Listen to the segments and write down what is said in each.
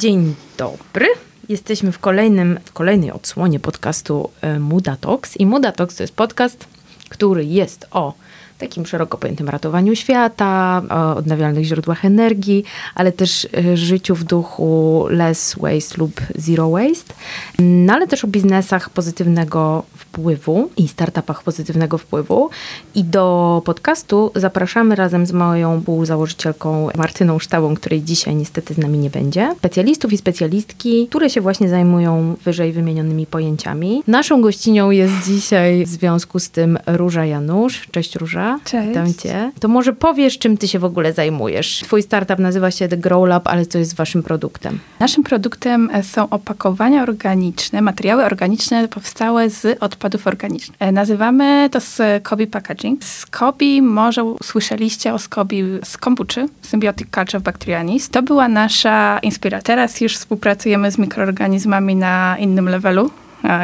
Dzień dobry. Jesteśmy w, kolejnym, w kolejnej odsłonie podcastu e, Muda Talks. I Muda Talks to jest podcast, który jest o takim szeroko pojętym ratowaniu świata, odnawialnych źródłach energii, ale też e, życiu w duchu less waste lub zero waste, no ale też o biznesach pozytywnego wpływu i startupach pozytywnego wpływu. I do podcastu zapraszamy razem z moją współzałożycielką Martyną Ształą, której dzisiaj niestety z nami nie będzie, specjalistów i specjalistki, które się właśnie zajmują wyżej wymienionymi pojęciami. Naszą gościnią jest dzisiaj w związku z tym Róża Janusz. Cześć Róża. Cześć. Witam cię. To może powiesz, czym ty się w ogóle zajmujesz? Twój startup nazywa się The Grow Lab, ale co jest waszym produktem? Naszym produktem e, są opakowania organiczne, materiały organiczne powstałe z odpadów organicznych. E, nazywamy to SCOBI Packaging. SCOBI, może słyszeliście o SCOBI z kombuczy, Symbiotic Culture Bacterianis. To była nasza inspiracja. Teraz już współpracujemy z mikroorganizmami na innym levelu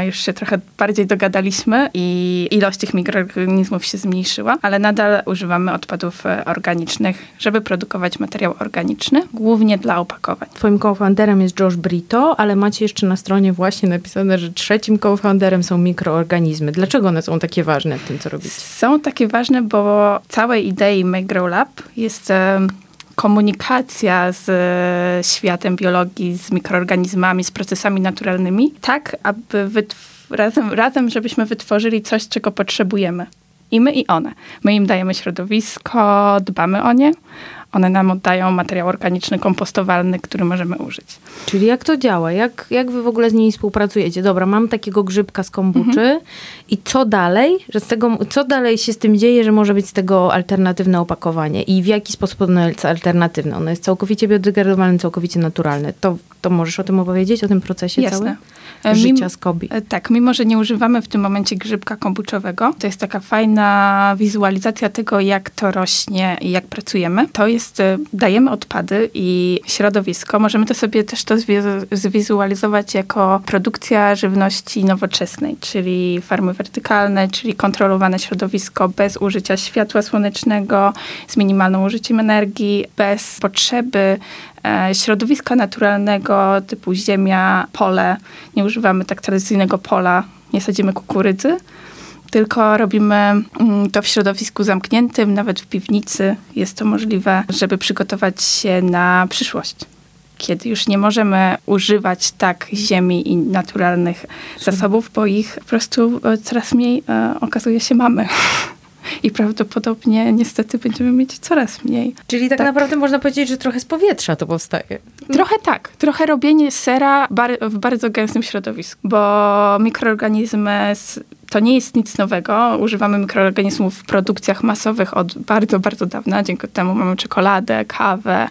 już się trochę bardziej dogadaliśmy i ilość tych mikroorganizmów się zmniejszyła, ale nadal używamy odpadów e, organicznych, żeby produkować materiał organiczny, głównie dla opakowań. Twoim co-founderem jest Josh Brito, ale macie jeszcze na stronie właśnie napisane, że trzecim co-founderem są mikroorganizmy. Dlaczego one są takie ważne w tym, co robicie? Są takie ważne, bo całej idei Make Grow Lab jest komunikacja z e, światem biologii, z mikroorganizmami, z procesami naturalnymi, tak aby razem, razem, żebyśmy wytworzyli coś, czego potrzebujemy. I my, i one. My im dajemy środowisko, dbamy o nie, one nam oddają materiał organiczny, kompostowalny, który możemy użyć. Czyli jak to działa? Jak, jak wy w ogóle z nimi współpracujecie? Dobra, mam takiego grzybka z kombuczy mhm. i co dalej? Że z tego, co dalej się z tym dzieje, że może być z tego alternatywne opakowanie? I w jaki sposób ono jest alternatywne? Ono jest całkowicie biodegradowalne, całkowicie naturalne. To, to możesz o tym opowiedzieć, o tym procesie Jasne. całym? E, życia z kobi. E, tak, mimo że nie używamy w tym momencie grzybka kombuczowego, to jest taka fajna wizualizacja tego, jak to rośnie i jak pracujemy. To jest, e, dajemy odpady i środowisko. Możemy to sobie też to zwizualizować jako produkcja żywności nowoczesnej, czyli farmy wertykalne, czyli kontrolowane środowisko bez użycia światła słonecznego, z minimalnym użyciem energii, bez potrzeby środowiska naturalnego typu ziemia, pole. Nie używamy tak tradycyjnego pola, nie sadzimy kukurydzy, tylko robimy mm, to w środowisku zamkniętym, nawet w piwnicy. Jest to możliwe, żeby przygotować się na przyszłość kiedy już nie możemy używać tak ziemi i naturalnych zasobów, bo ich po prostu e, coraz mniej e, okazuje się mamy i prawdopodobnie niestety będziemy mieć coraz mniej. Czyli tak, tak, naprawdę można powiedzieć, że trochę z powietrza to powstaje. Trochę tak. Trochę robienie sera bar w bardzo gęstym środowisku, bo mikroorganizmy to nie jest nic nowego. Używamy mikroorganizmów w produkcjach masowych od bardzo, bardzo dawna. Dzięki temu mamy czekoladę, kawę,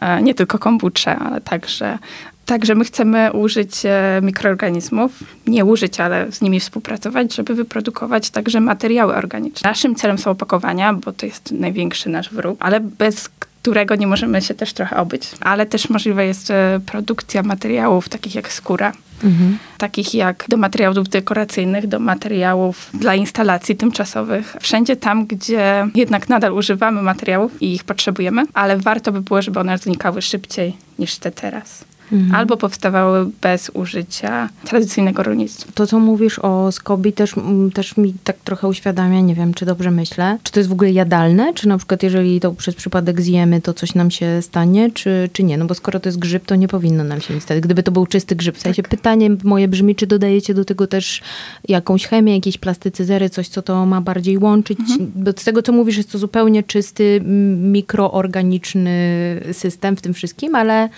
e, nie tylko kombucze, ale także Także my chcemy użyć e, mikroorganizmów, nie użyć, ale z nimi współpracować, żeby wyprodukować także materiały organiczne. Naszym celem są opakowania, bo to jest największy nasz wróg, ale bez którego nie możemy się też trochę obyć. Ale też możliwa jest produkcja materiałów takich jak skóra, mhm. takich jak do materiałów dekoracyjnych, do materiałów dla instalacji tymczasowych. Wszędzie tam, gdzie jednak nadal używamy materiałów i ich potrzebujemy, ale warto by było, żeby one znikały szybciej niż te teraz mhm. albo powstawały bez użycia tradycyjnego rolnictwa. To, co mówisz o skobi, też, też mi tak trochę uświadamia, nie wiem, czy dobrze myślę, czy to jest w ogóle jadalne, czy na przykład jeżeli to przez przypadek zjemy, to coś nam się stanie, czy, czy nie? No bo skoro to jest grzyb, to nie powinno nam się nic stać. Gdyby to był czysty grzyb. W sensie tak. pytanie moje brzmi, czy dodajecie do tego też jakąś chemię, jakieś plastycyzery, coś, co to ma bardziej łączyć? Mhm. Bo z tego, co mówisz, jest to zupełnie czysty, mikroorganiczny system w tym wszystkim, ale,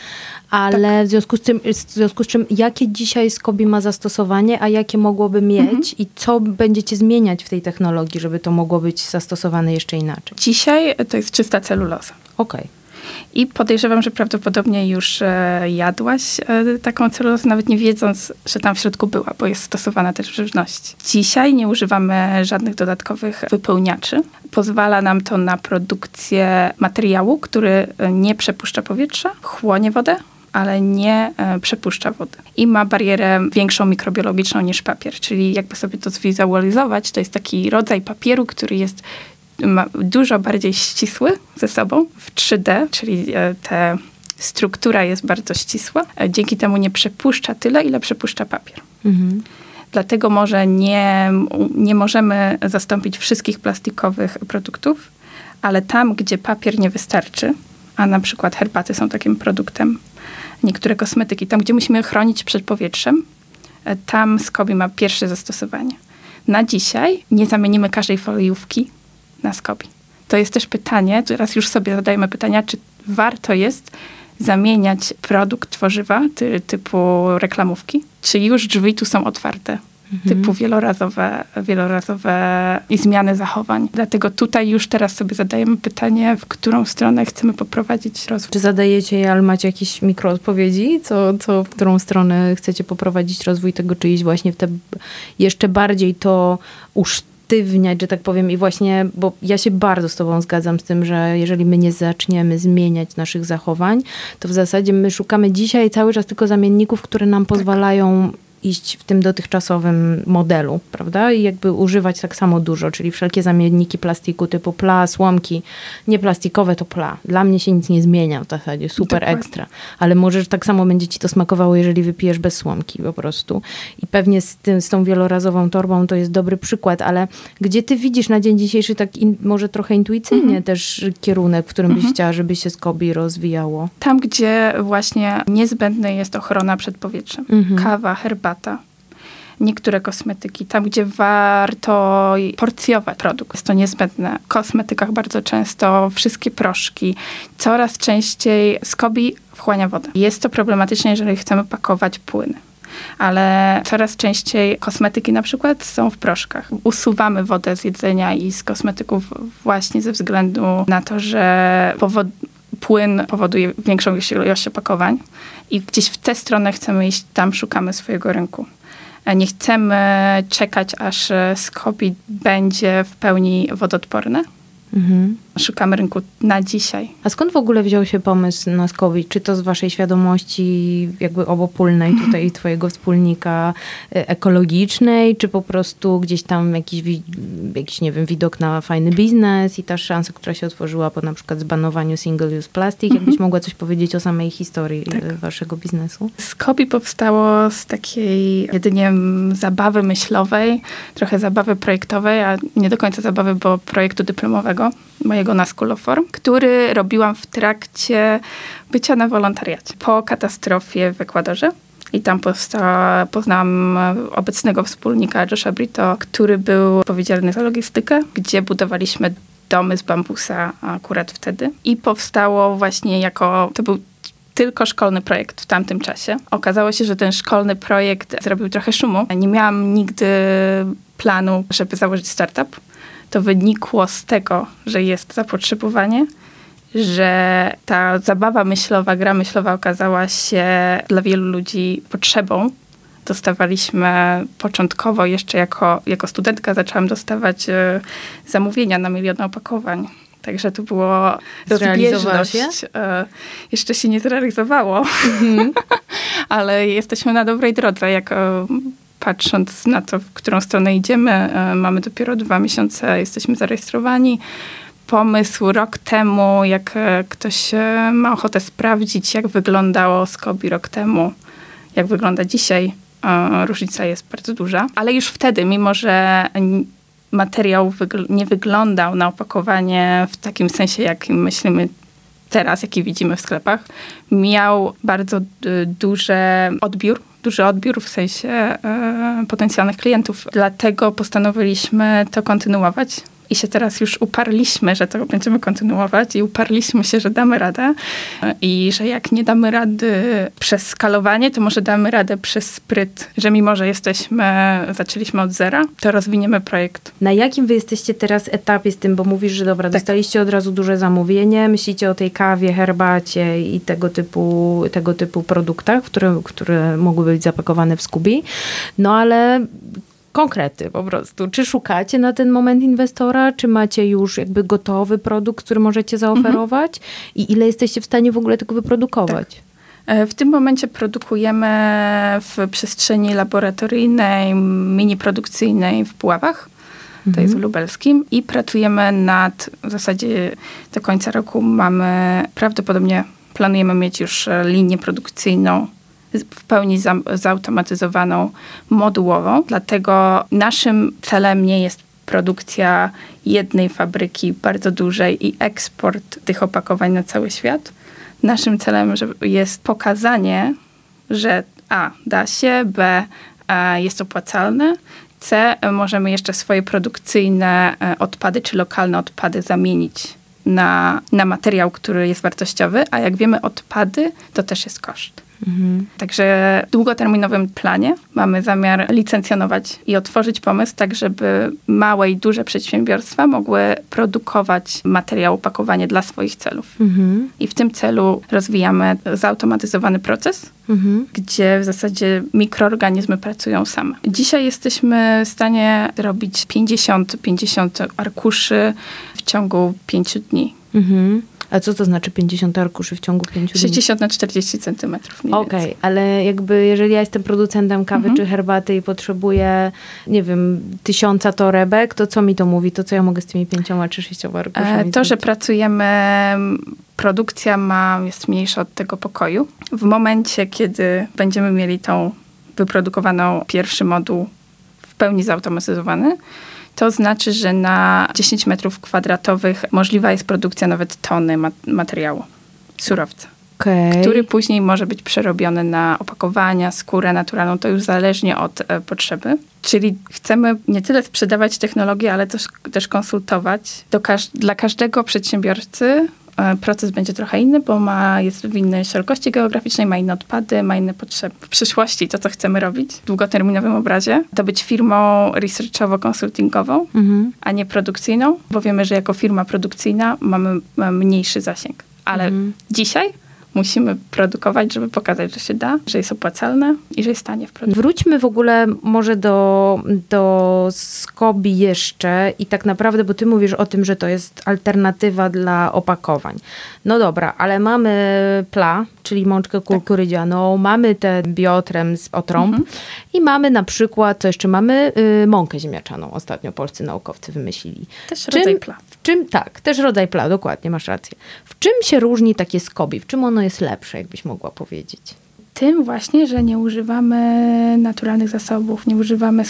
ale tak. W, związku z tym, w związku z czym, jakie dzisiaj Skobi ma zastosowanie, a jakie mogłoby mieć mhm. i co będziecie zmieniać w tej technologii, żeby to mogło być zastosowane jeszcze inaczej? Dzisiaj to jest czysta celuloza. Okej. Okay. I podejrzewam, że prawdopodobnie już e, jadłaś e, taką celulozę, nawet nie wiedząc, że tam w środku była, bo jest stosowana też w żywności. Dzisiaj nie używamy żadnych dodatkowych wypełniaczy. Pozwala nam to na produkcję materiału, który nie przepuszcza powietrza, chłonie wodę, ale nie e, przepuszcza wody. I ma barierę większą mikrobiologiczną niż papier. Czyli jakby sobie to zwizualizować, to jest taki rodzaj papieru, który jest dużo bardziej ścisły ze sobą w 3D, czyli e, te struktura jest bardzo ścisła. E, Dzięki temu nie przepuszcza tyle, ile przepuszcza papier. Mhm. Dlatego może nie, nie możemy zastąpić wszystkich plastikowych produktów, ale tam, gdzie papier nie wystarczy, a na przykład herbaty są takim produktem, niektóre kosmetyki, tam, gdzie musimy chronić przed powietrzem, e, tam SCOBY ma pierwsze zastosowanie. Na dzisiaj nie zamienimy każdej foliówki na SCOBY. To jest też pytanie, teraz już sobie zadajemy pytania, czy warto jest zamieniać produkt tworzywa ty, typu reklamówki, czy już drzwi tu są otwarte typu wielorazowe, wielorazowe i zmiany zachowań. Dlatego tutaj już teraz sobie zadajemy pytanie, w którą stronę chcemy poprowadzić rozwój. Czy zadajecie je, ale macie jakieś mikroodpowiedzi, co, co, w którą stronę chcecie poprowadzić rozwój tego, czy iść właśnie w te jeszcze bardziej to usztywniać, że tak powiem i właśnie, bo ja się bardzo z tobą zgadzam z tym, że jeżeli my nie zaczniemy zmieniać naszych zachowań, to w zasadzie my szukamy dzisiaj cały czas tylko zamienników, które nam pozwalają iść w tym dotychczasowym modelu, prawda? I jakby używać tak samo dużo, czyli wszelkie zamienniki plastiku typu pla, słomki, nieplastikowe to pla. Dla mnie się nic nie zmienia w zasadzie, super Dokładnie. ekstra. Ale może tak samo będzie ci to smakowało, jeżeli wypijesz bez słomki po prostu. I pewnie z, tym, z tą wielorazową torbą to jest dobry przykład, ale gdzie ty widzisz na dzień dzisiejszy tak in, może trochę intuicyjnie też kierunek, w którym byś chciała, żeby się Skobi rozwijało? Tam, gdzie właśnie niezbędna jest ochrona przed powietrzem. Kawa, herbata. Niektóre kosmetyki, tam gdzie warto porcjować produkt, jest to niezbędne. W kosmetykach bardzo często wszystkie proszki, coraz częściej skobi wchłania wodę. Jest to problematyczne, jeżeli chcemy pakować płyny. Ale coraz częściej kosmetyki na przykład są w proszkach. Usuwamy wodę z jedzenia i z kosmetyków właśnie ze względu na to, że płyn powoduje większą ilość opakowań i gdzieś w tę stronę chcemy iść, tam szukamy swojego rynku. Nie chcemy czekać, aż Skobi będzie w pełni wodoodporne. Mhm. Szukamy rynku na dzisiaj. A skąd w ogóle wziął się pomysł na Skobi? Czy to z waszej świadomości jakby obopólnej tutaj twojego wspólnika e, ekologicznej, czy po prostu gdzieś tam jakiś, jakiś, nie wiem, widok na fajny biznes i ta szansa, która się otworzyła po na przykład zbanowaniu single-use plastic? Jakbyś mogła coś powiedzieć o samej historii e, waszego biznesu? Skobi powstało z takiej jedynie zabawy myślowej, trochę zabawy projektowej, a nie do końca zabawy, bo projektu dyplomowego mojego na School of Form, który robiłam w trakcie bycia na wolontariacie po katastrofie w Ekwadorze. I tam powsta- poznałam obecnego wspólnika Josha Brito, który był odpowiedzialny za logistykę, gdzie budowaliśmy domy z bambusa akurat wtedy. I powstało właśnie jako, to był tylko szkolny projekt w tamtym czasie. Okazało się, że ten szkolny projekt zrobił trochę szumu. Nie miałam nigdy planu, żeby założyć startup. To wynikło z tego, że jest zapotrzebowanie, że ta zabawa myślowa, gra myślowa okazała się dla wielu ludzi potrzebą. Dostawaliśmy początkowo, jeszcze jako, jako studentka, zaczęłam dostawać e, zamówienia na miliony opakowań. Także to było Zrealizowało się? rozbieżność. E, Jeszcze się nie zrealizowało, ale jesteśmy na dobrej drodze. Jak patrząc na to, w którą stronę idziemy, e, mamy dopiero dwa miesiące, jesteśmy zarejestrowani. Pomysł rok temu, jak e, ktoś e, ma ochotę sprawdzić, jak wyglądało Skobi rok temu, jak wygląda dzisiaj, różnica jest bardzo duża. Ale już wtedy, mimo że materiał wygl- nie wyglądał na opakowanie w takim sensie, jakim myślimy teraz, jaki widzimy w sklepach, miał bardzo duży odbiór, duży odbiór w sensie e, potencjalnych klientów. Dlatego postanowiliśmy to kontynuować. I się teraz już uparliśmy, że to będziemy kontynuować i uparliśmy się, że damy radę. I że jak nie damy rady przez skalowanie, to może damy radę przez spryt, że mimo, że jesteśmy, zaczęliśmy od zera, to rozwiniemy projekt. Na jakim wy jesteście teraz etapie z tym, bo mówisz, że dobra, Tak. dostaliście od razu duże zamówienie, myślicie o tej kawie, herbacie i tego typu, tego typu produktach, które, które mogły być zapakowane w Skubi, no ale konkrety po prostu. Czy szukacie na ten moment inwestora, czy macie już jakby gotowy produkt, który możecie zaoferować i ile jesteście w stanie w ogóle tego wyprodukować? E, W tym momencie produkujemy w przestrzeni laboratoryjnej, mini produkcyjnej w Puławach. To jest w Lubelskim. I pracujemy nad, w zasadzie do końca roku mamy prawdopodobnie Planujemy mieć już e, linię produkcyjną w pełni za, zautomatyzowaną, modułową. Dlatego naszym celem nie jest produkcja jednej fabryki bardzo dużej i eksport tych opakowań na cały świat. Naszym celem jest pokazanie, że A da się, B jest opłacalne, C możemy jeszcze swoje produkcyjne e, odpady czy lokalne odpady zamienić na, na materiał, który jest wartościowy, a jak wiemy, odpady to też jest koszt. Mhm. Także w długoterminowym planie mamy zamiar licencjonować i otworzyć pomysł, tak żeby małe i duże przedsiębiorstwa mogły produkować materiał, opakowanie dla swoich celów. Mhm. I w tym celu rozwijamy zautomatyzowany proces, mhm. gdzie w zasadzie mikroorganizmy pracują same. Dzisiaj jesteśmy w stanie robić 50, 50 arkuszy w ciągu 5 dni. Mhm. A co to znaczy 50 arkuszy w ciągu 5 dni? 60 na 40 centymetrów. Okej, okay, ale jakby jeżeli ja jestem producentem kawy mhm. czy herbaty i potrzebuję, nie wiem, tysiąca torebek, to co mi to mówi? To co ja mogę z tymi pięcioma czy sześcioma arkuszami? E, to, że pracujemy produkcja ma, jest mniejsza od tego pokoju. W momencie, kiedy będziemy mieli tą wyprodukowaną pierwszy moduł w pełni zautomatyzowany, to znaczy, że na 10 metrów kwadratowych możliwa jest produkcja nawet tony materiału, surowca. Okay. Który później może być przerobiony na opakowania, skórę naturalną, to już zależnie od e, potrzeby. Czyli chcemy nie tyle sprzedawać technologię, ale też, też konsultować. Każ dla każdego przedsiębiorcy proces będzie trochę inny, bo ma, jest w innej szerokości geograficznej, ma inne odpady, ma inne potrzeby. W przyszłości to, co chcemy robić w długoterminowym obrazie, to być firmą researchowo-konsultingową, mhm. a nie produkcyjną, bo wiemy, że jako firma produkcyjna mamy, mamy mniejszy zasięg. Ale mhm. dzisiaj musimy produkować, żeby pokazać, że się da, że jest opłacalne i że jest tanie w produkcji. Wróćmy w ogóle może do, do Skobi jeszcze i tak naprawdę, bo ty mówisz o tym, że to jest alternatywa dla opakowań. No dobra, ale mamy pla, czyli mączkę tak. kukurydzianą, tak. mamy te biotrem z otrąb mhm. i mamy na przykład, co jeszcze mamy? Y, mąkę ziemniaczaną. Ostatnio polscy naukowcy wymyślili. Też czym, rodzaj pla. W czym, tak, też rodzaj pla, dokładnie, masz rację. W czym się różni takie skobi? W czym ono jest lepsze, jakbyś mogła powiedzieć? Tym właśnie, że nie używamy naturalnych zasobów, nie używamy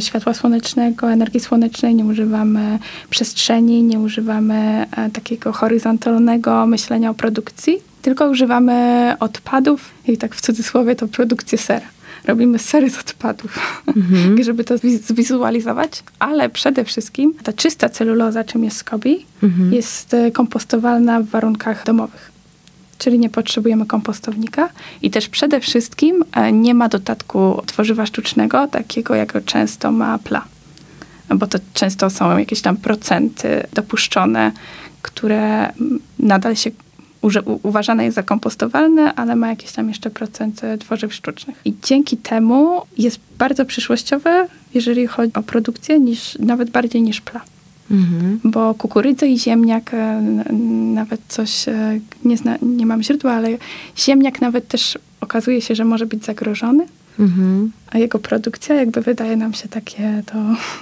światła słonecznego, energii słonecznej, nie używamy przestrzeni, nie używamy e, takiego horyzontalnego myślenia o produkcji, tylko używamy odpadów i tak w cudzysłowie to produkcję sera robimy sery z odpadów, mhm. żeby to zwizualizować, ale przede wszystkim ta czysta celuloza, czym jest SCOBY, mhm. jest e, kompostowalna w warunkach domowych czyli nie potrzebujemy kompostownika i też przede wszystkim e, nie ma dodatku tworzywa sztucznego, takiego jak często ma pla. Bo to często są jakieś tam procenty dopuszczone, które nadal się uważane jest za kompostowalne, ale ma jakieś tam jeszcze procenty tworzyw sztucznych. I dzięki temu jest bardzo przyszłościowe, jeżeli chodzi o produkcję, niż, nawet bardziej niż pla. Mhm. Bo kukurydza i ziemniak, e, nawet coś, e, nie, zna, nie mam źródła, ale ziemniak nawet też okazuje się, że może być zagrożony. Mhm. A jego produkcja jakby wydaje nam się takie to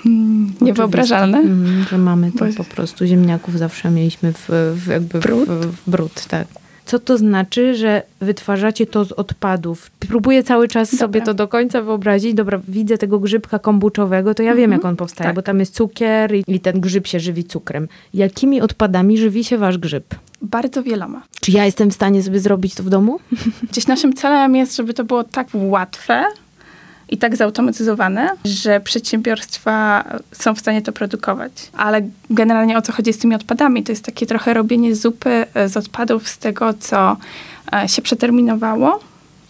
mm, niewyobrażalne. Mhm, że mamy to Bo... po prostu ziemniaków zawsze mieliśmy w, w jakby brud. W, w brud, tak co to znaczy, że wytwarzacie to z odpadów? Próbuję cały czas Dobra. sobie to do końca wyobrazić. Dobra, widzę tego grzybka kombuczowego, to ja mhm. wiem, jak on powstaje, tak. bo tam jest cukier i, i ten grzyb się żywi cukrem. Jakimi odpadami żywi się wasz grzyb? Bardzo wieloma. Czy ja jestem w stanie sobie zrobić to w domu? Gdzieś naszym celem jest, żeby to było tak łatwe, i tak zautomatyzowane, że przedsiębiorstwa są w stanie to produkować. Ale generalnie o co chodzi z tymi odpadami? To jest takie trochę robienie zupy e, z odpadów z tego, co e, się przeterminowało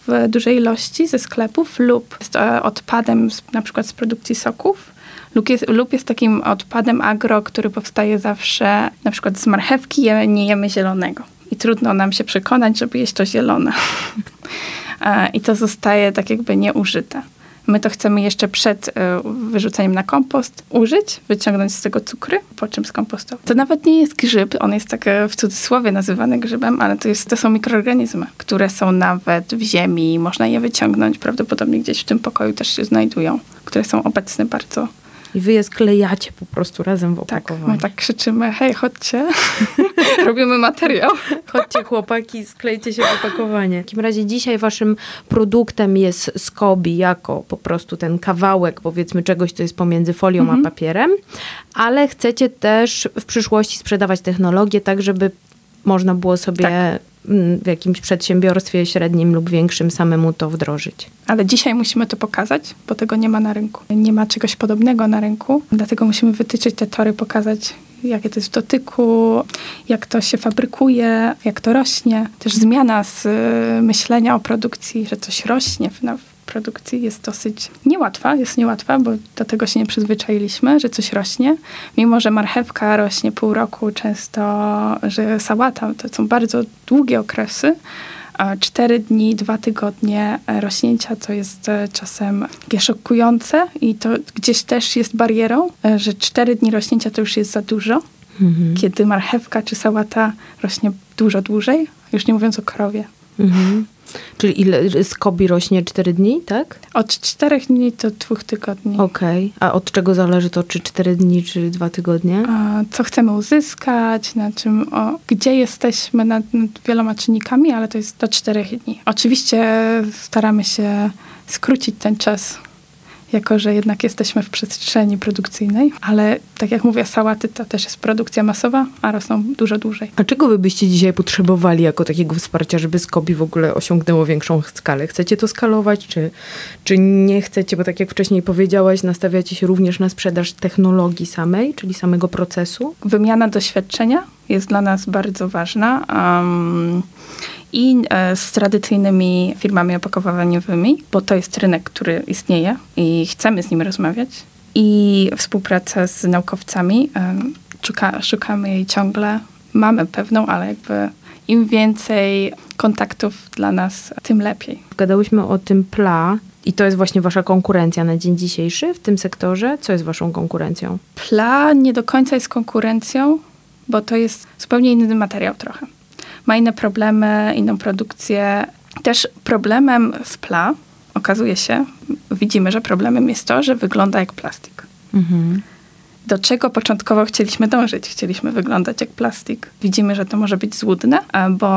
w dużej ilości ze sklepów lub z e, odpadem na przykład z produkcji soków. Lub jest, lub jest takim odpadem agro, który powstaje zawsze na przykład z marchewki, je, nie jemy zielonego. I trudno nam się przekonać, żeby jeść to zielone. I to zostaje tak jakby nieużyte. My to chcemy jeszcze przed e, wyrzuceniem na kompost użyć, wyciągnąć z tego cukry, po czym skompostować. To nawet nie jest grzyb, on jest tak e, w cudzysłowie nazywany grzybem, ale to, jest, to są mikroorganizmy, które są nawet w ziemi, można je wyciągnąć, prawdopodobnie gdzieś w tym pokoju też się znajdują, które są obecne bardzo I wy je sklejacie po prostu razem w Tak, opakowaniu. my tak krzyczymy, hej, chodźcie, robimy materiał. Chodźcie chłopaki, sklejcie się w opakowanie. W takim razie dzisiaj waszym produktem jest Skobi jako po prostu ten kawałek powiedzmy czegoś, co jest pomiędzy folią Mhm. a papierem, ale chcecie też w przyszłości sprzedawać technologię tak, żeby można było sobie Tak. Mm, w jakimś przedsiębiorstwie średnim lub większym samemu to wdrożyć. Ale dzisiaj musimy to pokazać, bo tego nie ma na rynku. Nie ma czegoś podobnego na rynku, dlatego musimy wytyczyć te tory, pokazać jakie to jest w dotyku, jak to się fabrykuje, jak to rośnie. Też zmiana z y, myślenia o produkcji, że coś rośnie w, produkcji jest dosyć niełatwa, jest niełatwa, bo do tego się nie przyzwyczailiśmy, że coś rośnie. Mimo, że marchewka rośnie pół roku, często, że sałata, to są bardzo długie okresy, a Cztery dni, dwa tygodnie rośnięcia to jest e, czasem szokujące i to gdzieś też jest barierą, e, że cztery dni rośnięcia to już jest za dużo, Mhm. kiedy marchewka czy sałata rośnie dużo dłużej, już nie mówiąc o krowie. Mhm. Czyli ile Skobi rośnie 4 dni, tak? Od czterech dni do dwóch tygodni. Okej. A od czego zależy to, czy 4 dni, czy 2 tygodnie? A Co chcemy uzyskać, na czym, o, gdzie jesteśmy nad, nad wieloma czynnikami, ale to jest do czterech dni. Oczywiście staramy się skrócić ten czas, jako że jednak jesteśmy w przestrzeni produkcyjnej, ale tak jak mówię, sałaty to też jest produkcja masowa, a rosną dużo dłużej. A czego wy byście dzisiaj potrzebowali jako takiego wsparcia, żeby Skobi w ogóle osiągnęło większą skalę? Chcecie to skalować, czy, czy nie chcecie? Bo tak jak wcześniej powiedziałaś, nastawiacie się również na sprzedaż technologii samej, czyli samego procesu. Wymiana doświadczenia jest dla nas bardzo ważna. Um, I e, z tradycyjnymi firmami opakowaniowymi, bo to jest rynek, który istnieje i chcemy z nim rozmawiać. I współpraca z naukowcami. Szuka, szukamy jej ciągle. Mamy pewną, ale jakby im więcej kontaktów dla nas, tym lepiej. Gadałyśmy o tym PLA i to jest właśnie wasza konkurencja na dzień dzisiejszy w tym sektorze. Co jest waszą konkurencją? Pla nie do końca jest konkurencją, bo to jest zupełnie inny materiał trochę. Ma inne problemy, inną produkcję. Też problemem z pla okazuje się, widzimy, że problemem jest to, że wygląda jak plastik. Mhm. Do czego początkowo chcieliśmy dążyć? Chcieliśmy wyglądać jak plastik. Widzimy, że to może być złudne, bo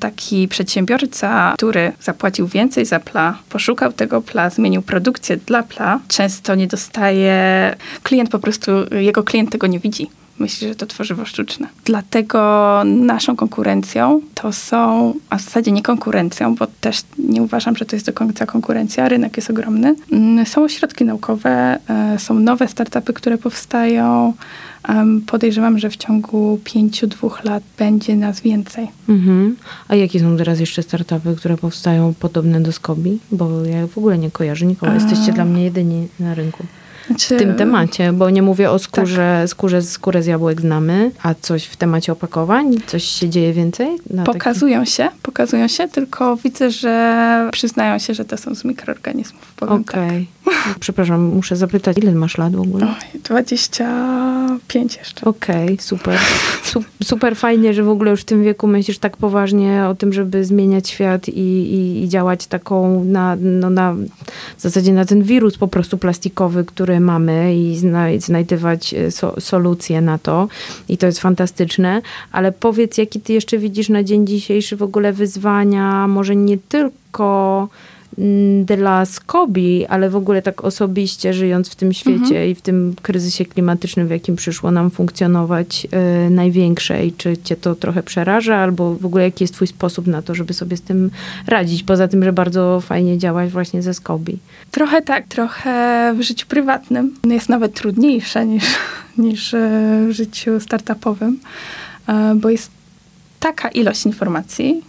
taki przedsiębiorca, który zapłacił więcej za pla, poszukał tego pla, zmienił produkcję dla pla, często nie dostaje, klient po prostu, jego klient tego nie widzi. Myśli, że to tworzywo sztuczne. Dlatego naszą konkurencją to są, a w zasadzie nie konkurencją, bo też nie uważam, że to jest do końca konkurencja, rynek jest ogromny. Mm, Są ośrodki naukowe, e, są nowe startupy, które powstają. Podejrzewam, że w ciągu pięciu, dwóch lat będzie nas więcej. Mhm. A jakie są teraz jeszcze startupy, które powstają podobne do Skobi? Bo ja w ogóle nie kojarzę nikogo. A. Jesteście dla mnie jedyni na rynku. Znaczy, w tym temacie, bo nie mówię o skórze, Tak. skórze, skórę z jabłek znamy, a coś w temacie opakowań? Coś się dzieje więcej? Na Pokazują się, pokazują się, tylko widzę, że przyznają się, że to są z mikroorganizmów. Powiem tak. Przepraszam, muszę zapytać, ile masz lat w ogóle? Oj, 25 jeszcze. Okej, super. Su- super fajnie, że w ogóle już w tym wieku myślisz tak poważnie o tym, żeby zmieniać świat i, i, i działać taką na, no na w zasadzie na ten wirus po prostu plastikowy, który mamy i zna, znajdywać e, so, solucje na to. I to jest fantastyczne. Ale powiedz, jaki ty jeszcze widzisz na dzień dzisiejszy w ogóle wyzwania, może nie tylko dla Skobi, ale w ogóle tak osobiście żyjąc w tym świecie i w tym kryzysie klimatycznym, w jakim przyszło nam funkcjonować y, największe i czy cię to trochę przeraża, albo w ogóle jaki jest twój sposób na to, żeby sobie z tym radzić, poza tym, że bardzo fajnie działaś właśnie ze Skobi. Trochę tak, trochę w życiu prywatnym. Jest nawet trudniejsze niż, niż e, w życiu startupowym, e, bo jest taka ilość informacji,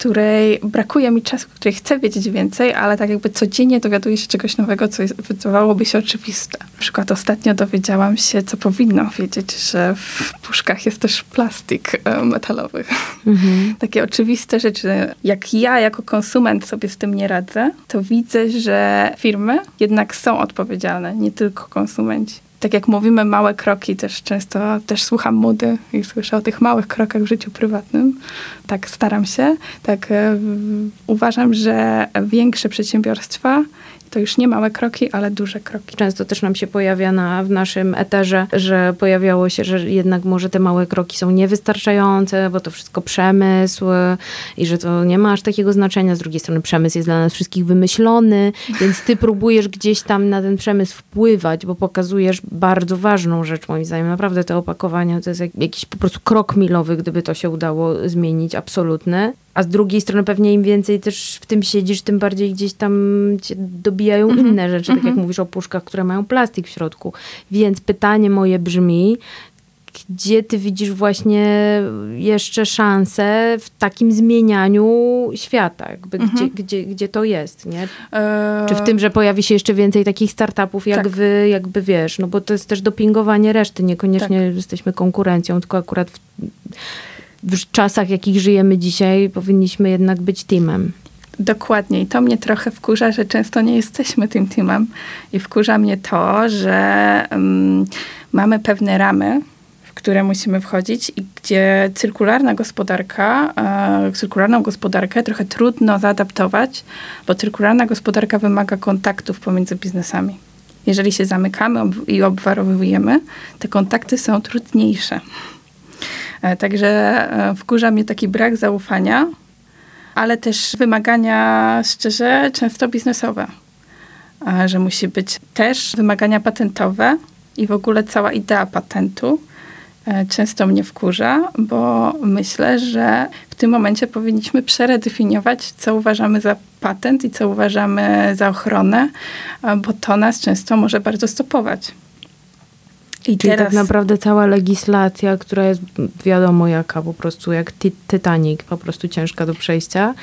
której brakuje mi czasu, której chcę wiedzieć więcej, ale tak jakby codziennie dowiaduję się czegoś nowego, co jest, wydawałoby się oczywiste. Na przykład ostatnio dowiedziałam się, co powinno wiedzieć, że w puszkach jest też plastik e, metalowy. Mhm. Takie oczywiste rzeczy. Jak ja jako konsument sobie z tym nie radzę, to widzę, że firmy jednak są odpowiedzialne, nie tylko konsumenci. Tak jak mówimy, małe kroki, też często też słucham mody i słyszę o tych małych krokach w życiu prywatnym. Tak staram się. Tak uważam, że większe przedsiębiorstwa To już nie małe kroki, ale duże kroki. Często też nam się pojawia na, w naszym eterze, że pojawiało się, że jednak może te małe kroki są niewystarczające, bo to wszystko przemysł i że to nie ma aż takiego znaczenia. Z drugiej strony przemysł jest dla nas wszystkich wymyślony, więc ty próbujesz gdzieś tam na ten przemysł wpływać, bo pokazujesz bardzo ważną rzecz moim zdaniem. Naprawdę te opakowania to jest jakiś po prostu krok milowy, gdyby to się udało zmienić, absolutny. A z drugiej strony pewnie im więcej też w tym siedzisz, tym bardziej gdzieś tam cię dobijają mm -hmm. inne rzeczy, tak jak mhm. mówisz o puszkach, które mają plastik w środku. Więc pytanie moje brzmi, gdzie ty widzisz właśnie jeszcze szansę w takim zmienianiu świata? Jakby mhm. gdzie, gdzie, gdzie to jest, nie? Eee... Czy w tym, że pojawi się jeszcze więcej takich startupów, jak tak. wy, jakby wiesz, no bo to jest też dopingowanie reszty, niekoniecznie tak. jesteśmy konkurencją, tylko akurat w, w czasach, jakich żyjemy dzisiaj, powinniśmy jednak być teamem. Dokładnie. I to mnie trochę wkurza, że często nie jesteśmy tym teamem. I wkurza mnie to, że um, mamy pewne ramy, w które musimy wchodzić i gdzie cyrkularna gospodarka, e, cyrkularną gospodarkę trochę trudno zaadaptować, bo cyrkularna gospodarka wymaga kontaktów pomiędzy biznesami. Jeżeli się zamykamy ob i obwarowujemy, te kontakty są trudniejsze. E, także e, wkurza mnie taki brak zaufania, ale też wymagania, szczerze, często biznesowe. E, że musi być też wymagania patentowe i w ogóle cała idea patentu często mnie wkurza, bo myślę, że w tym momencie powinniśmy przeredefiniować, co uważamy za patent i co uważamy za ochronę, bo to nas często może bardzo stopować. I Czyli teraz... tak naprawdę cała legislacja, która jest wiadomo jaka, po prostu jak Titanic, po prostu ciężka do przejścia.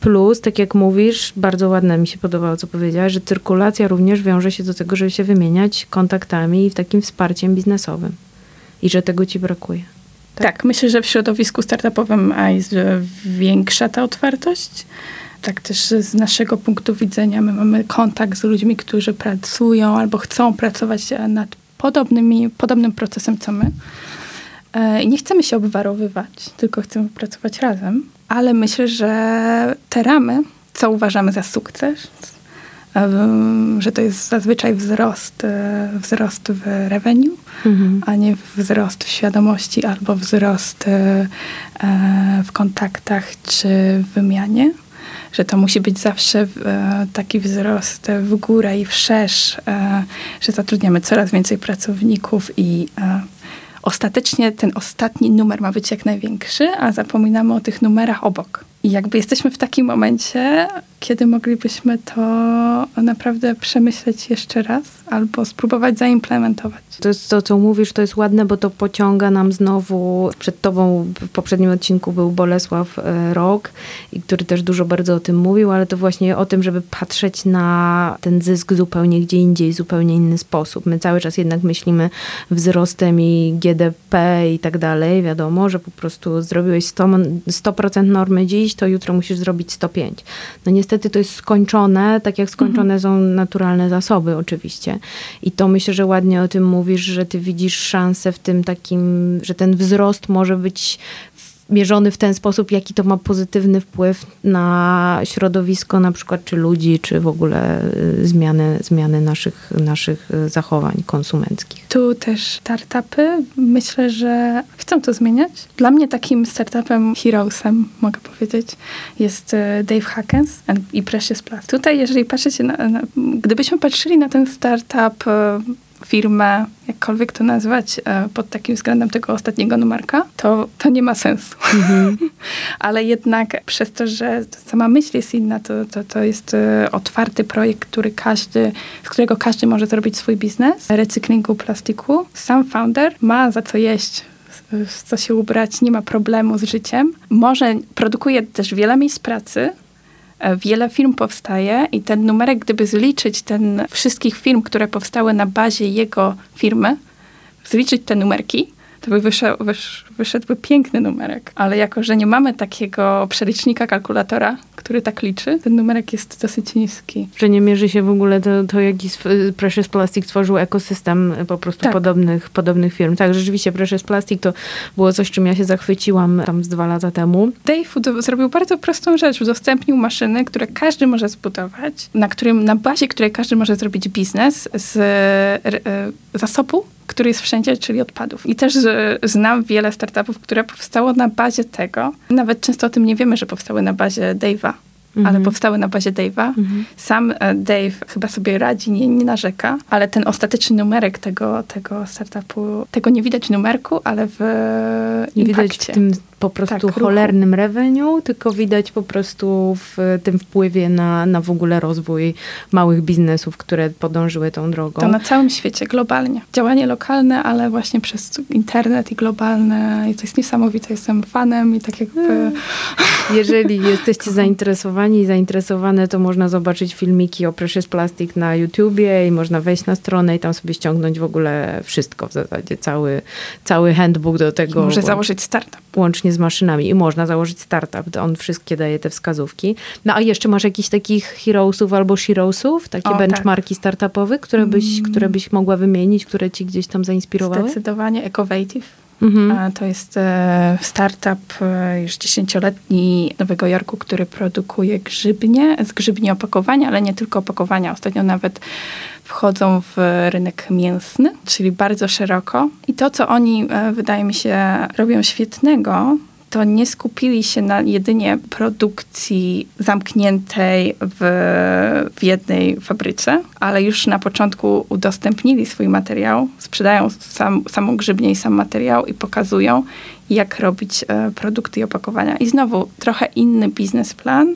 Plus, tak jak mówisz, bardzo ładne mi się podobało, co powiedziałaś, że cyrkulacja również wiąże się do tego, żeby się wymieniać kontaktami i takim wsparciem biznesowym. I że tego ci brakuje. Tak, tak myślę, że w środowisku startupowym jest większa ta otwartość. Tak też z naszego punktu widzenia my mamy kontakt z ludźmi, którzy pracują albo chcą pracować nad podobnymi, podobnym procesem co my. E, I nie chcemy się obwarowywać, tylko chcemy pracować razem. Ale myślę, że te ramy, co uważamy za sukces, e, że to jest zazwyczaj wzrost, e, wzrost w revenue, mhm. a nie wzrost w świadomości albo wzrost w kontaktach czy w wymianie że to musi być zawsze e, taki wzrost w górę i wszerz, e, że zatrudniamy coraz więcej pracowników i e, ostatecznie ten ostatni numer ma być jak największy, a zapominamy o tych numerach obok. I jakby jesteśmy w takim momencie, kiedy moglibyśmy to naprawdę przemyśleć jeszcze raz albo spróbować zaimplementować. To jest to, co mówisz, to jest ładne, bo to pociąga nam znowu. Przed tobą w poprzednim odcinku był Bolesław e, Rok, który też dużo bardzo o tym mówił, ale to właśnie o tym, żeby patrzeć na ten zysk zupełnie gdzie indziej, zupełnie inny sposób. My cały czas jednak myślimy wzrostem i GDP i tak dalej. Wiadomo, że po prostu zrobiłeś 100%, 100 normy dziś, to jutro musisz zrobić 105. No niestety to jest skończone, tak jak skończone mhm. są naturalne zasoby oczywiście. I to myślę, że ładnie o tym mówisz, że ty widzisz szansę w tym takim, że ten wzrost może być mierzony w ten sposób, jaki to ma pozytywny wpływ na środowisko na przykład, czy ludzi, czy w ogóle y, zmiany, zmiany naszych, naszych y, zachowań konsumenckich. Tu też startupy myślę, że chcą to zmieniać. Dla mnie takim startupem heroesem, mogę powiedzieć, jest y, Dave Hackens i Precious Plus. Tutaj, jeżeli patrzycie na, na gdybyśmy patrzyli na ten startup firmę, jakkolwiek to nazwać, e, pod takim względem tego ostatniego numerka, to, to nie ma sensu. Mm-hmm. Ale jednak przez to, że sama myśl jest inna, to, to, to jest e, otwarty projekt, który każdy, z którego każdy może zrobić swój biznes, recyklingu plastiku. Sam founder ma za co jeść co się ubrać, nie ma problemu z życiem. Może produkuje też wiele miejsc pracy, wiele firm powstaje i ten numerek, gdyby zliczyć ten wszystkich firm, które powstały na bazie jego firmy, zliczyć te numerki, to by wyszło, wysz, wyszedłby piękny numerek. Ale jako, że nie mamy takiego przelicznika kalkulatora, który tak liczy, ten numerek jest dosyć niski. Że nie mierzy się w ogóle to, to jaki Precious Plastic tworzył ekosystem po prostu Tak. podobnych, podobnych firm. Tak, rzeczywiście Precious Plastic to było coś, czym ja się zachwyciłam tam z dwa lata temu. Dave ud- zrobił bardzo prostą rzecz. Udostępnił maszyny, które każdy może zbudować, na, którym, na bazie której każdy może zrobić biznes z e, e, zasobu, który jest wszędzie, czyli odpadów. I też e, znam wiele startupów, które powstało na bazie tego. Nawet często o tym nie wiemy, że powstały na bazie Dave'a. Mhm. Ale powstały na bazie Dave'a. Sam e, Dave chyba sobie radzi, nie, nie narzeka, ale ten ostateczny numerek tego, tego startupu, tego nie widać w numerku, ale w Nie widać w impakcie. tym po prostu Tak, ruchu. cholernym revenue, tylko widać po prostu w tym wpływie na, na w ogóle rozwój małych biznesów, które podążyły tą drogą. To na całym świecie, globalnie. Działanie lokalne, ale właśnie przez internet i globalne. I to jest niesamowite. Jestem fanem i tak jakby... Jeżeli jesteście zainteresowani i zainteresowane, to można zobaczyć filmiki o Precious Plastic na YouTubie i można wejść na stronę i tam sobie ściągnąć w ogóle wszystko w zasadzie, cały, cały handbook do tego. Może łącz- założyć startup. Łącznie z maszynami i można założyć startup, on wszystkie daje te wskazówki. No a jeszcze masz jakichś takich heroesów albo sheroesów, takie O, tak. benchmarki startupowe, które byś, które byś mogła wymienić, które ci gdzieś tam zainspirowały? Zdecydowanie Ecovative. Mhm. To jest e, startup e, już dziesięcioletni Nowego Jorku, który produkuje grzybnie, z grzybni opakowania, ale nie tylko opakowania. Ostatnio nawet wchodzą w rynek mięsny, czyli bardzo szeroko. I to, co oni, e, wydaje mi się, robią świetnego, to nie skupili się na jedynie produkcji zamkniętej w, w jednej fabryce, ale już na początku udostępnili swój materiał, sprzedają sam, samą grzybnię i sam materiał i pokazują, jak robić e, produkty i opakowania. I znowu trochę inny biznesplan,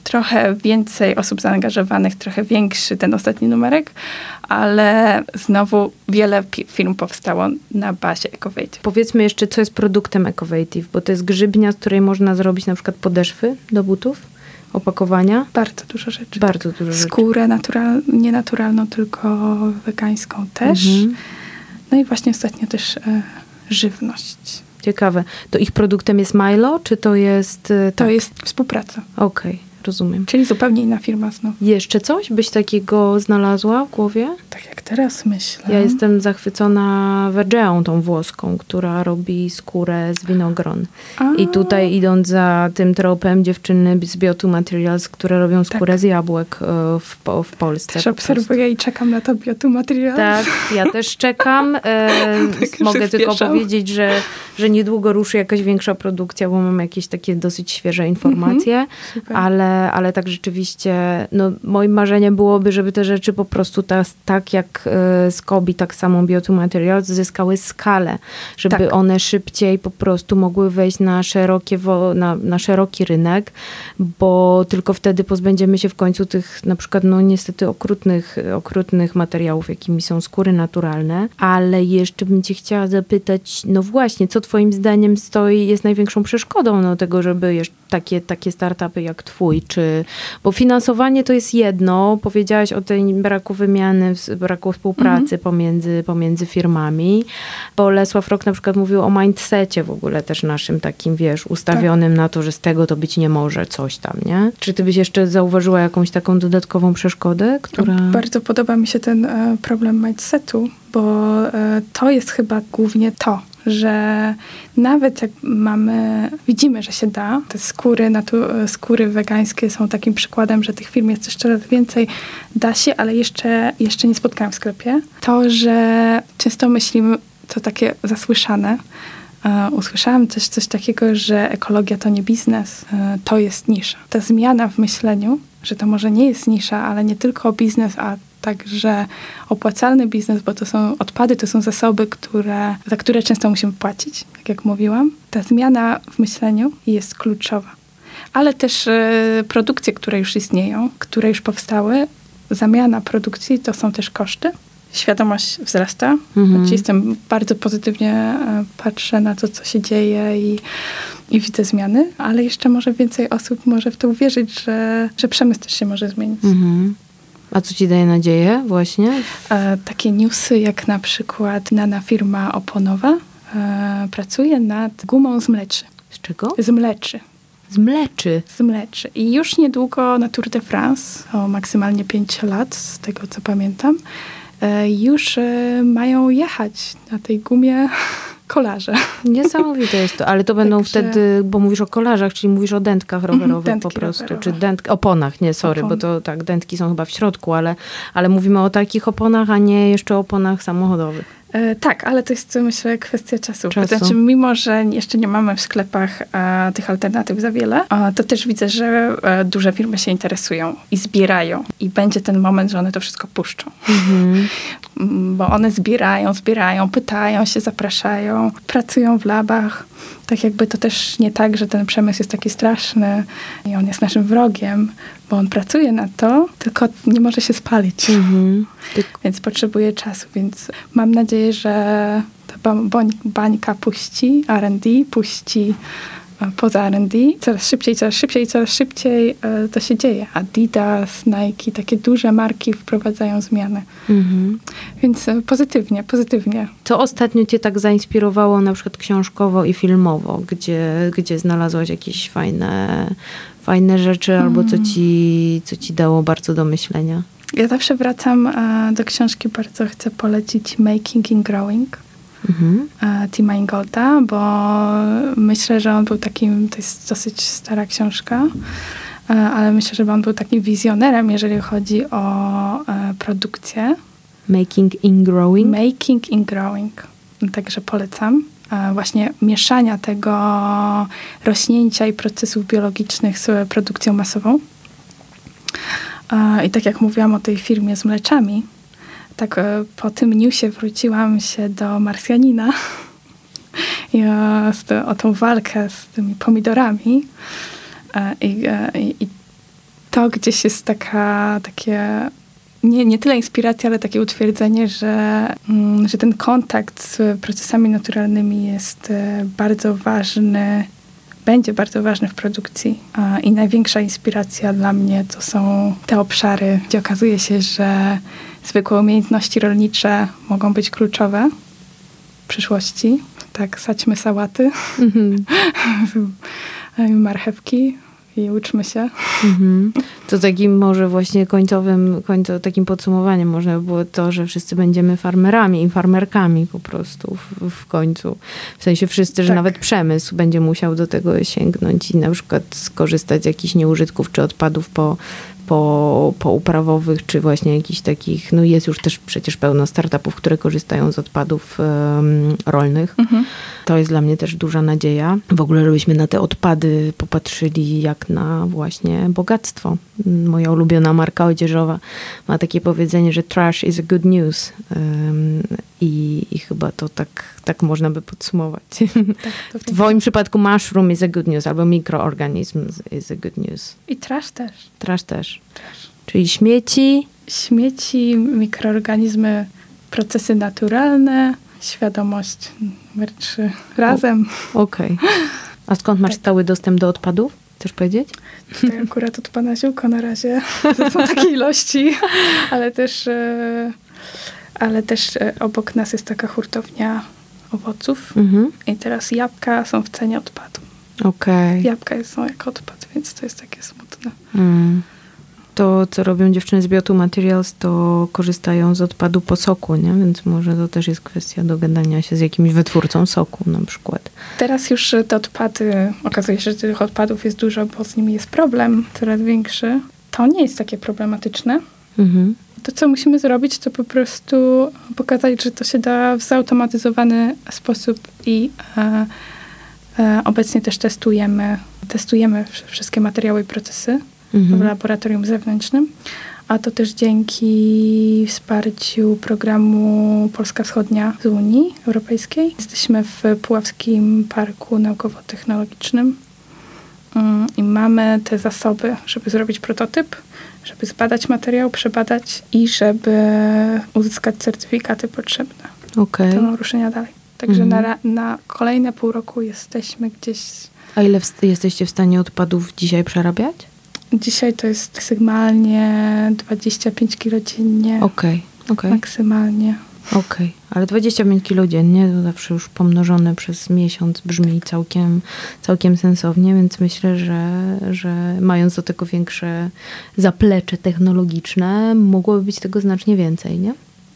trochę więcej osób zaangażowanych, trochę większy ten ostatni numerek, ale znowu wiele firm powstało na bazie Ecovative. Powiedzmy jeszcze, co jest produktem Ecovative, bo to jest grzybnia, z której można zrobić na przykład podeszwy do butów, opakowania. Bardzo dużo rzeczy. Bardzo dużo rzeczy. Skórę natural, nie naturalną, tylko wegańską też. Mhm. No i właśnie ostatnio też e, żywność. Ciekawe. To ich produktem jest Milo, czy to jest... y, To tak. jest współpraca, Okej, rozumiem. czyli zupełnie inna firma znów. Jeszcze coś byś takiego znalazła w głowie? Tak jak teraz myślę. Ja jestem zachwycona Vergeą, tą włoską, która robi skórę z winogron. A, I tutaj idąc za tym tropem dziewczyny z Biotu Materials, które robią skórę z jabłek e, w, w Polsce. Też po obserwuję i czekam na to biotu materiał. Tak, ja też czekam. E, Tak, mogę tylko powiedzieć, że, że niedługo ruszy jakaś większa produkcja, bo mam jakieś takie dosyć świeże informacje, Super. ale, ale tak rzeczywiście, no, moim marzeniem byłoby, żeby te rzeczy po prostu ta, tak jak e, z Kobi, tak samo Biotu Materials zyskały skalę, żeby Tak. one szybciej po prostu mogły wejść na, szerokie na, na szeroki rynek, bo tylko wtedy pozbędziemy się w końcu tych na przykład, no niestety okrutnych, okrutnych materiałów, jakimi są skóry naturalne, ale jeszcze bym cię chciała zapytać, no właśnie, co twoim zdaniem stoi, jest największą przeszkodą do tego, żeby jeszcze takie, takie startupy jak twój, czy, bo finansowanie to jest jedno, powiedziałaś o tej braku wymiany, braku współpracy pomiędzy, pomiędzy firmami, bo Lesław Rok na przykład mówił o mindsetie w ogóle też naszym takim, wiesz, ustawionym na to, że z tego to być nie może coś tam, nie? Czy ty byś jeszcze zauważyła jakąś taką dodatkową przeszkodę, która... Bardzo podoba mi się ten e, problem mindsetu, bo e, to jest chyba głównie to, że nawet jak mamy, widzimy, że się da, te skóry, natu, skóry wegańskie są takim przykładem, że tych firm jest jeszcze raz więcej, da się, ale jeszcze, jeszcze nie spotkałam w sklepie. To, że często myślimy, to takie zasłyszane, E, Usłyszałam też coś takiego, że ekologia to nie biznes, e, to jest nisza. Ta zmiana w myśleniu, że to może nie jest nisza, ale nie tylko biznes, a także opłacalny biznes, bo to są odpady, to są zasoby, które, za które często musimy płacić, tak jak mówiłam. Ta zmiana w myśleniu jest kluczowa. Ale też e, produkcje, które już istnieją, które już powstały, zamiana produkcji to są też koszty. Świadomość wzrasta. Mhm. Znaczy jestem bardzo pozytywnie e, patrzę na to, co się dzieje i, i widzę zmiany, ale jeszcze może więcej osób może w to uwierzyć, że, że przemysł też się może zmienić. Mhm. A co ci daje nadzieję właśnie? E, takie newsy jak na przykład nana firma oponowa e, pracuję nad gumą z mleczy. Z czego? Z mleczy. Z mleczy. Z mleczy. I już niedługo na Tour de France, o maksymalnie 5 lat, z tego co pamiętam, e, już e, mają jechać na tej gumie kolarze. Niesamowite jest to, ale to będą Także- wtedy, bo mówisz o kolarzach, czyli mówisz o dętkach rowerowych dętki po prostu, rowerowe. czy dętk, oponach, nie, sorry, Opony. bo to tak, dętki są chyba w środku, ale, ale mówimy o takich oponach, a nie jeszcze o oponach samochodowych. E, tak, ale to jest myślę kwestia czasu. Czasu. To znaczy, mimo że jeszcze nie mamy w sklepach e, tych alternatyw za wiele, e, to też widzę, że e, duże firmy się interesują i zbierają. I będzie ten moment, że one to wszystko puszczą. Mhm. Bo one zbierają, zbierają, pytają się, zapraszają, pracują w labach. Tak jakby to też nie tak, że ten przemysł jest taki straszny i on jest naszym wrogiem, bo on pracuje na to, tylko nie może się spalić Mhm. Więc potrzebuje czasu, więc mam nadzieję, że ta bańka puści R&D, puści poza R&D. Coraz szybciej, coraz szybciej, coraz szybciej e, to się dzieje. Adidas, Nike, takie duże marki wprowadzają zmiany. mhm. Więc e, pozytywnie, pozytywnie. Co ostatnio cię tak zainspirowało na przykład książkowo i filmowo, gdzie, gdzie znalazłaś jakieś fajne, fajne rzeczy albo co ci, co ci dało bardzo do myślenia? Ja zawsze wracam e, do książki, bardzo chcę polecić Making in Growing. Mhm. e, Tima Ingolda, bo myślę, że on był takim, to jest dosyć stara książka, e, ale myślę, że on był takim wizjonerem, jeżeli chodzi o e, produkcję. Making in growing? Making in Growing. Także polecam. Właśnie mieszania tego rośnięcia i procesów biologicznych z produkcją masową. I tak jak mówiłam o tej firmie z mleczami, tak e, po tym newsie wróciłam się do Marsjanina i o, z, o tą walkę z tymi pomidorami. E, I, e, i, i to gdzieś jest taka, takie nie, nie tyle inspiracja, ale takie utwierdzenie, że, mm, że ten kontakt z procesami naturalnymi jest e, bardzo ważny, będzie bardzo ważny w produkcji. I największa inspiracja dla mnie to są te obszary, gdzie okazuje się, że zwykłe umiejętności rolnicze mogą być kluczowe w przyszłości. Tak, sadźmy sałaty, Mhm. marchewki i uczmy się. Mhm. To takim może właśnie końcowym, końco, takim podsumowaniem można by było to, że wszyscy będziemy farmerami i farmerkami po prostu w, w końcu. W sensie wszyscy, że Tak. nawet przemysł będzie musiał do tego sięgnąć i na przykład skorzystać z jakichś nieużytków czy odpadów po, po, pouprawowych, czy właśnie jakichś takich, no jest już też przecież pełno startupów, które korzystają z odpadów em, rolnych. To jest dla mnie też duża nadzieja. W ogóle, żebyśmy na te odpady popatrzyli jak na właśnie bogactwo. Moja ulubiona marka odzieżowa ma takie powiedzenie, że trash is a good news. Ym, I, I chyba to tak, tak można by podsumować. Tak, W twoim przypadku mushroom is a good news, albo mikroorganizm is a good news. I trash też. Trash też. Czyli śmieci, Śmieci, mikroorganizmy, procesy naturalne, świadomość numer trzy. Razem. okej. A skąd masz Tak. stały dostęp do odpadów? Chcesz powiedzieć? Tutaj akurat od pana ziółko na razie to są takie ilości, ale też, e, ale też e, obok nas jest taka hurtownia owoców Mhm. i teraz jabłka są w cenie odpadu. Okej. Jabłka są jako odpad, więc to jest takie smutne. Mm. To, co robią dziewczyny z Biotu Materials, to korzystają z odpadu po soku, nie? Więc może to też jest kwestia dogadania się z jakimś wytwórcą soku na przykład. Teraz już te odpady, okazuje się, że tych odpadów jest dużo, bo z nimi jest problem coraz większy. To nie jest takie problematyczne. Mhm. To, co musimy zrobić, to po prostu pokazać, że to się da w zautomatyzowany sposób i e, e, obecnie też testujemy, testujemy wsz- wszystkie materiały i procesy w Mhm. laboratorium zewnętrznym, a to też dzięki wsparciu programu Polska Wschodnia z Unii Europejskiej. Jesteśmy w Puławskim Parku Naukowo-Technologicznym mm, i mamy te zasoby, żeby zrobić prototyp, żeby zbadać materiał, przebadać i żeby uzyskać certyfikaty potrzebne Okej. do ruszenia dalej. Także Mhm. na, na kolejne pół roku jesteśmy gdzieś A ile w, jesteście w stanie odpadów dzisiaj przerabiać? Dzisiaj to jest maksymalnie 25 kg dziennie. Okej, okej. Maksymalnie. Okej, ale 25 kilo dziennie to zawsze już pomnożone przez miesiąc brzmi całkiem, całkiem sensownie, więc myślę, że, że mając do tego większe zaplecze technologiczne, mogłoby być tego znacznie więcej, nie?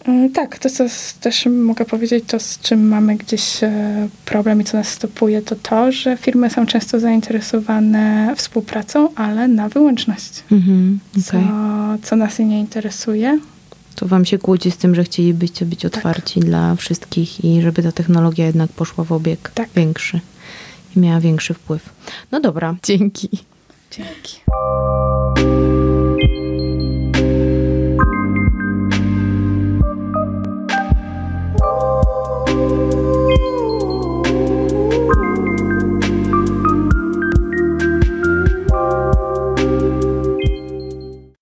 E, Tak, to co też mogę powiedzieć, to z czym mamy gdzieś e, problem i co nas stopuje, to to, że firmy są często zainteresowane współpracą, ale na wyłączność, Mhm, co, okej. co nas nie interesuje. To wam się kłóci z tym, że chcielibyście być otwarci dla wszystkich i żeby ta technologia jednak poszła w obieg Tak. większy i miała większy wpływ. No dobra, dzięki. Dzięki.